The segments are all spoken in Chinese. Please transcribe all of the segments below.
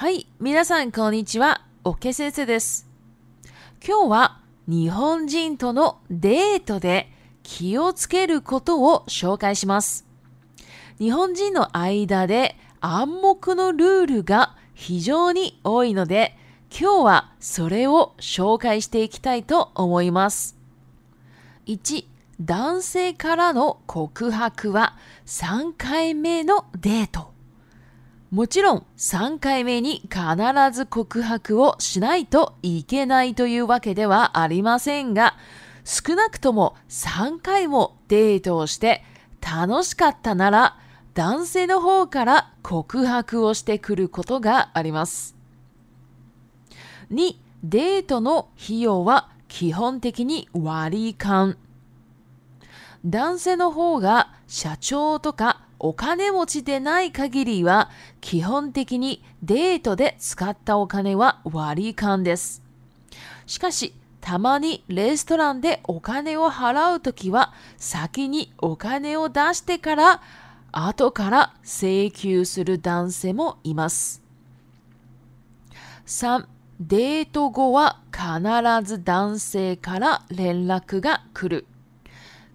はい、皆さんこんにちは、ケー先生です。今日は日本人とのデートで気をつけることを紹介します。日本人の間で暗黙のルールが非常に多いので、今日はそれを紹介していきたいと思います。1、男性からの告白は3回目のデート。もちろん3回目に必ず告白をしないといけないというわけではありませんが、少なくとも3回もデートをして楽しかったなら男性の方から告白をしてくることがあります。2、デートの費用は基本的に割り勘。男性の方が社長とかお金持ちでない限りは基本的にデートで使ったお金は割り勘です。しかし、たまにレストランでお金を払うときは先にお金を出してから後から請求する男性もいます。3. デート後は必ず男性から連絡が来る。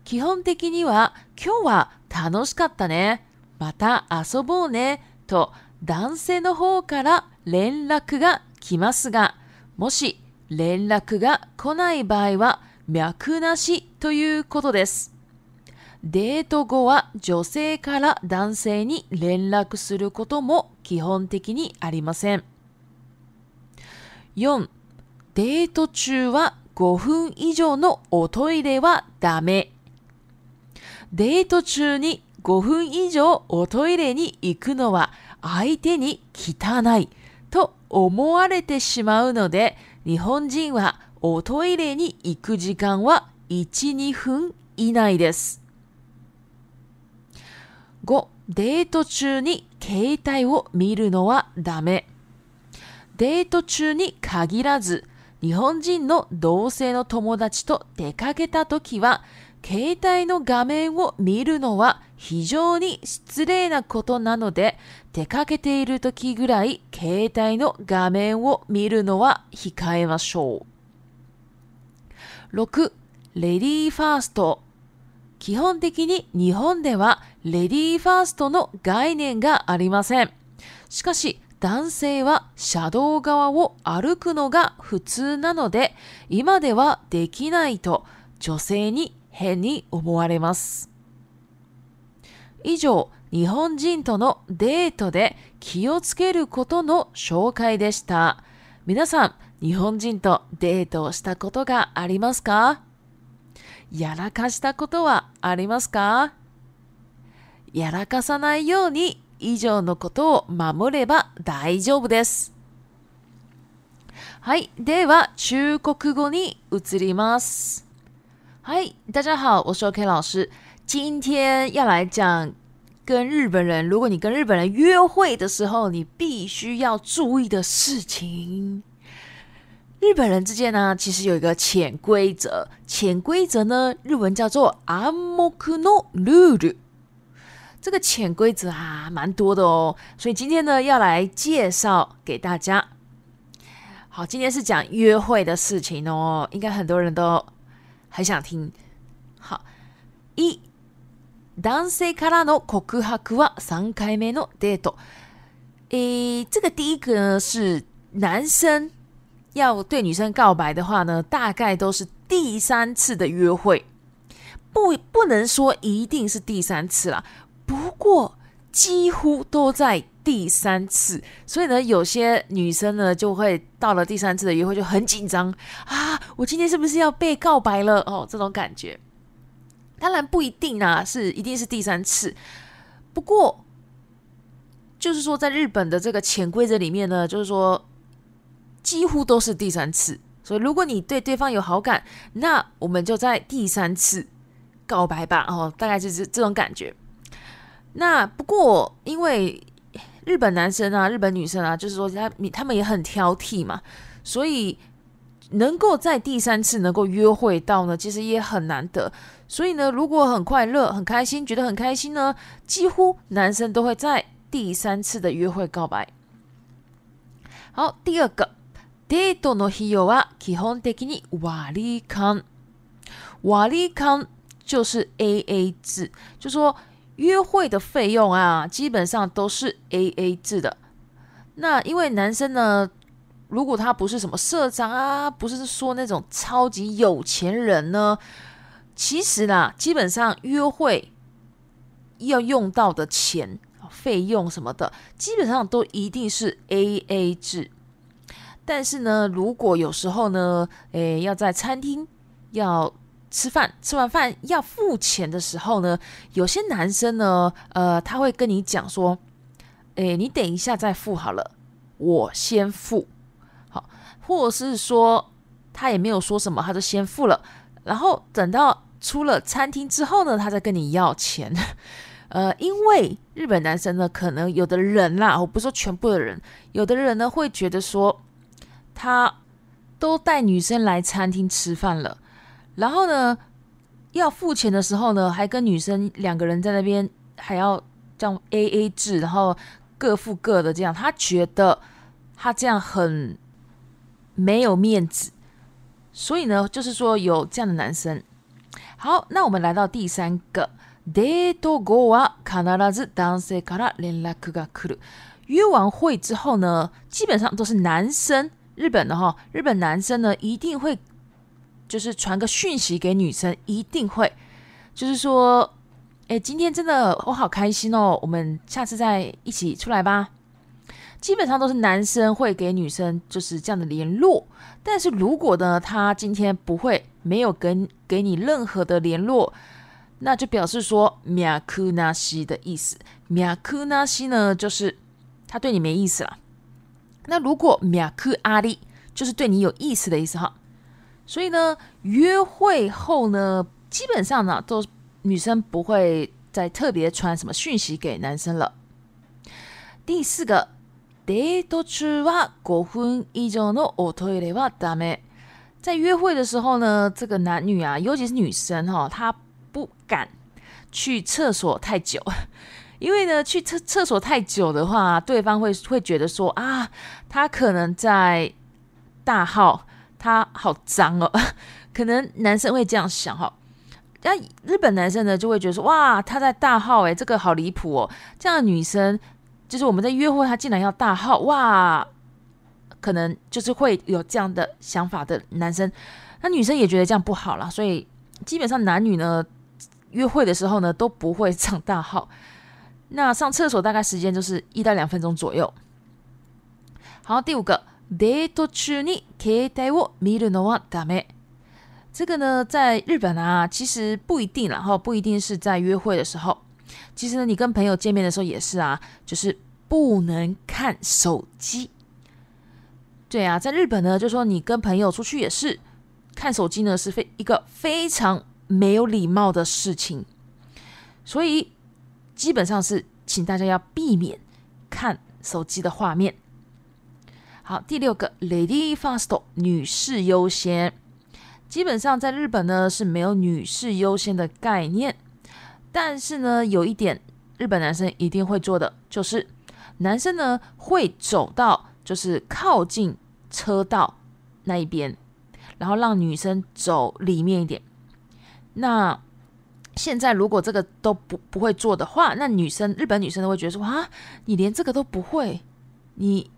基本的には今日は楽しかったね。また遊ぼうね。と男性の方から連絡が来ますが、もし連絡が来ない場合は脈なしということです。デート後は女性から男性に連絡することも基本的にありません。4. デート中は5分以上のおトイレはダメ。デート中に5分以上おトイレに行くのは相手に汚いと思われてしまうので、日本人はおトイレに行く時間は1、2分以内です。5. デート中に携帯を見るのはダメ。デート中に限らず、日本人の同性の友達と出かけた時は、携帯の画面を見るのは非常に失礼なことなので、出かけている時ぐらい携帯の画面を見るのは控えましょう。6、レディーファースト。基本的に日本ではレディーファーストの概念がありません。しかし、男性は車道側を歩くのが普通なので、今ではできないと女性に変に思われます。以上、日本人とのデートで気をつけることの紹介でした。皆さん、日本人とデートをしたことがありますかやらかしたことはありますかやらかさないように以上のことを守れば大丈夫です。はい。では、中国語に移ります。嗨，大家好，我是 OK 老师。今天要来讲跟日本人，如果你跟日本人约会的时候，你必须要注意的事情。日本人之间呢，其实有一个潜规则，潜规则呢，日文叫做“阿摩可诺律律”。这个潜规则啊，蛮多的哦，所以今天呢，要来介绍给大家。好，今天是讲约会的事情哦，应该很多人都。很想听。好，一男性からの告白は三回目のデート。诶，这个第一个呢是男生要对女生告白的话呢，大概都是第三次的约会。不，不能说一定是第三次了。不过。几乎都在第三次，所以呢，有些女生呢就会到了第三次的约会就很紧张啊！我今天是不是要被告白了哦？这种感觉，当然不一定啊，是一定是第三次。不过，就是说，在日本的这个潜规则里面呢，就是说几乎都是第三次。所以，如果你对对方有好感，那我们就在第三次告白吧。哦，大概就是这种感觉。那不过，因为日本男生啊，日本女生啊，就是说他他们也很挑剔嘛，所以能够在第三次能够约会到呢，其实也很难得。所以呢，如果很快乐、很开心，觉得很开心呢，几乎男生都会在第三次的约会告白。好，第二个デートの費用は基本的にワリカン。瓦利康就是 A A 制，就说。约会的费用啊，基本上都是 A A 制的。那因为男生呢，如果他不是什么社长啊，不是说那种超级有钱人呢，其实呢，基本上约会要用到的钱、费用什么的，基本上都一定是 A A 制。但是呢，如果有时候呢，诶，要在餐厅要。吃饭吃完饭要付钱的时候呢，有些男生呢，呃，他会跟你讲说，哎，你等一下再付好了，我先付，好，或者是说他也没有说什么，他就先付了，然后等到出了餐厅之后呢，他再跟你要钱，呃，因为日本男生呢，可能有的人啦，我不是说全部的人，有的人呢会觉得说，他都带女生来餐厅吃饭了。然后呢，要付钱的时候呢，还跟女生两个人在那边，还要这样 A A 制，然后各付各的这样。他觉得他这样很没有面子，所以呢，就是说有这样的男生。好，那我们来到第三个，デートゴワカナラ男性から連絡が来る。约完会之后呢，基本上都是男生，日本的哈，日本男生呢一定会。就是传个讯息给女生，一定会，就是说，哎，今天真的我好开心哦，我们下次再一起出来吧。基本上都是男生会给女生，就是这样的联络。但是如果呢，他今天不会，没有跟给你任何的联络，那就表示说米 i a 纳西的意思米 i a 纳西呢，就是他对你没意思了。那如果米 i a 阿 u 就是对你有意思的意思哈。所以呢，约会后呢，基本上呢，都女生不会再特别传什么讯息给男生了。第四个，デート中は5分以上のおトイレはダメ。在约会的时候呢，这个男女啊，尤其是女生哈，她不敢去厕所太久，因为呢，去厕厕所太久的话，对方会会觉得说啊，他可能在大号。他好脏哦，可能男生会这样想哈。那日本男生呢，就会觉得说，哇，他在大号哎，这个好离谱哦。这样的女生，就是我们在约会，他竟然要大号，哇，可能就是会有这样的想法的男生。那女生也觉得这样不好啦，所以基本上男女呢，约会的时候呢，都不会上大号。那上厕所大概时间就是一到两分钟左右。好，第五个。ート中に携帯を見るのはダメ。这个呢，在日本啊，其实不一定，然后不一定是在约会的时候。其实呢，你跟朋友见面的时候也是啊，就是不能看手机。对啊，在日本呢，就说你跟朋友出去也是看手机呢，是非一个非常没有礼貌的事情。所以基本上是请大家要避免看手机的画面。好，第六个，Lady First，女士优先。基本上在日本呢是没有女士优先的概念，但是呢，有一点日本男生一定会做的就是，男生呢会走到就是靠近车道那一边，然后让女生走里面一点。那现在如果这个都不不会做的话，那女生日本女生都会觉得说，啊，你连这个都不会，你。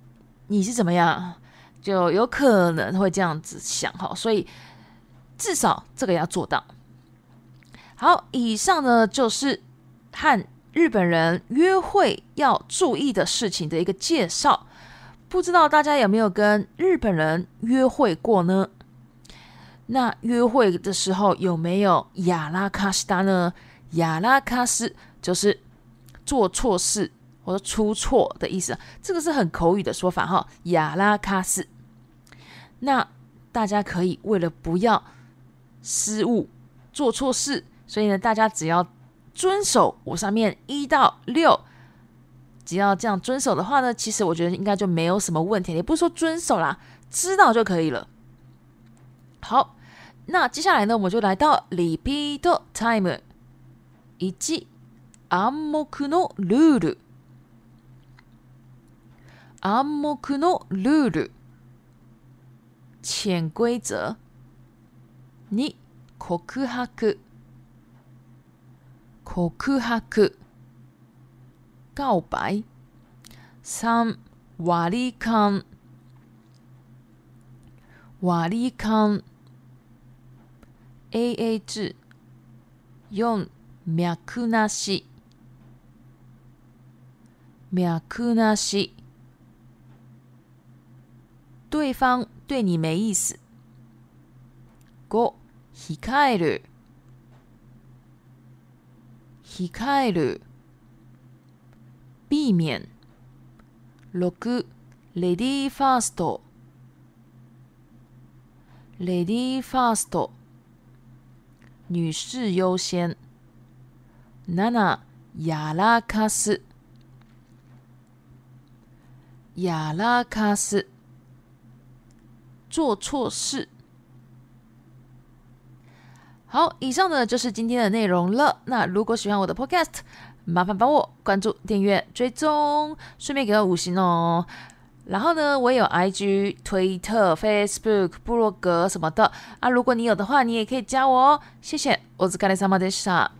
你是怎么样，就有可能会这样子想哈，所以至少这个要做到。好，以上呢就是和日本人约会要注意的事情的一个介绍。不知道大家有没有跟日本人约会过呢？那约会的时候有没有亚拉卡斯达呢？亚拉卡斯就是做错事。我说出错的意思，这个是很口语的说法哈，亚拉卡斯。那大家可以为了不要失误、做错事，所以呢，大家只要遵守我上面一到六，只要这样遵守的话呢，其实我觉得应该就没有什么问题。也不是说遵守啦，知道就可以了。好，那接下来呢，我们就来到 Repeat Time 及暗目的 rule。暗黙のルール潜规则。二、告白告白告白三、割り勘割り勘 AA 字四、脈なし脈なし对方对你没意思。五、ひえる、控える、避免。六、レディーファースト、レディーファースト、女士優先。ナやらかす。やらかす。做错事。好，以上呢就是今天的内容了。那如果喜欢我的 podcast，麻烦帮我关注、订阅、追踪，顺便给个五星哦。然后呢，我有 IG、推特、Facebook、部落格什么的啊。如果你有的话，你也可以加我哦。谢谢我是卡 a 萨 i 德莎。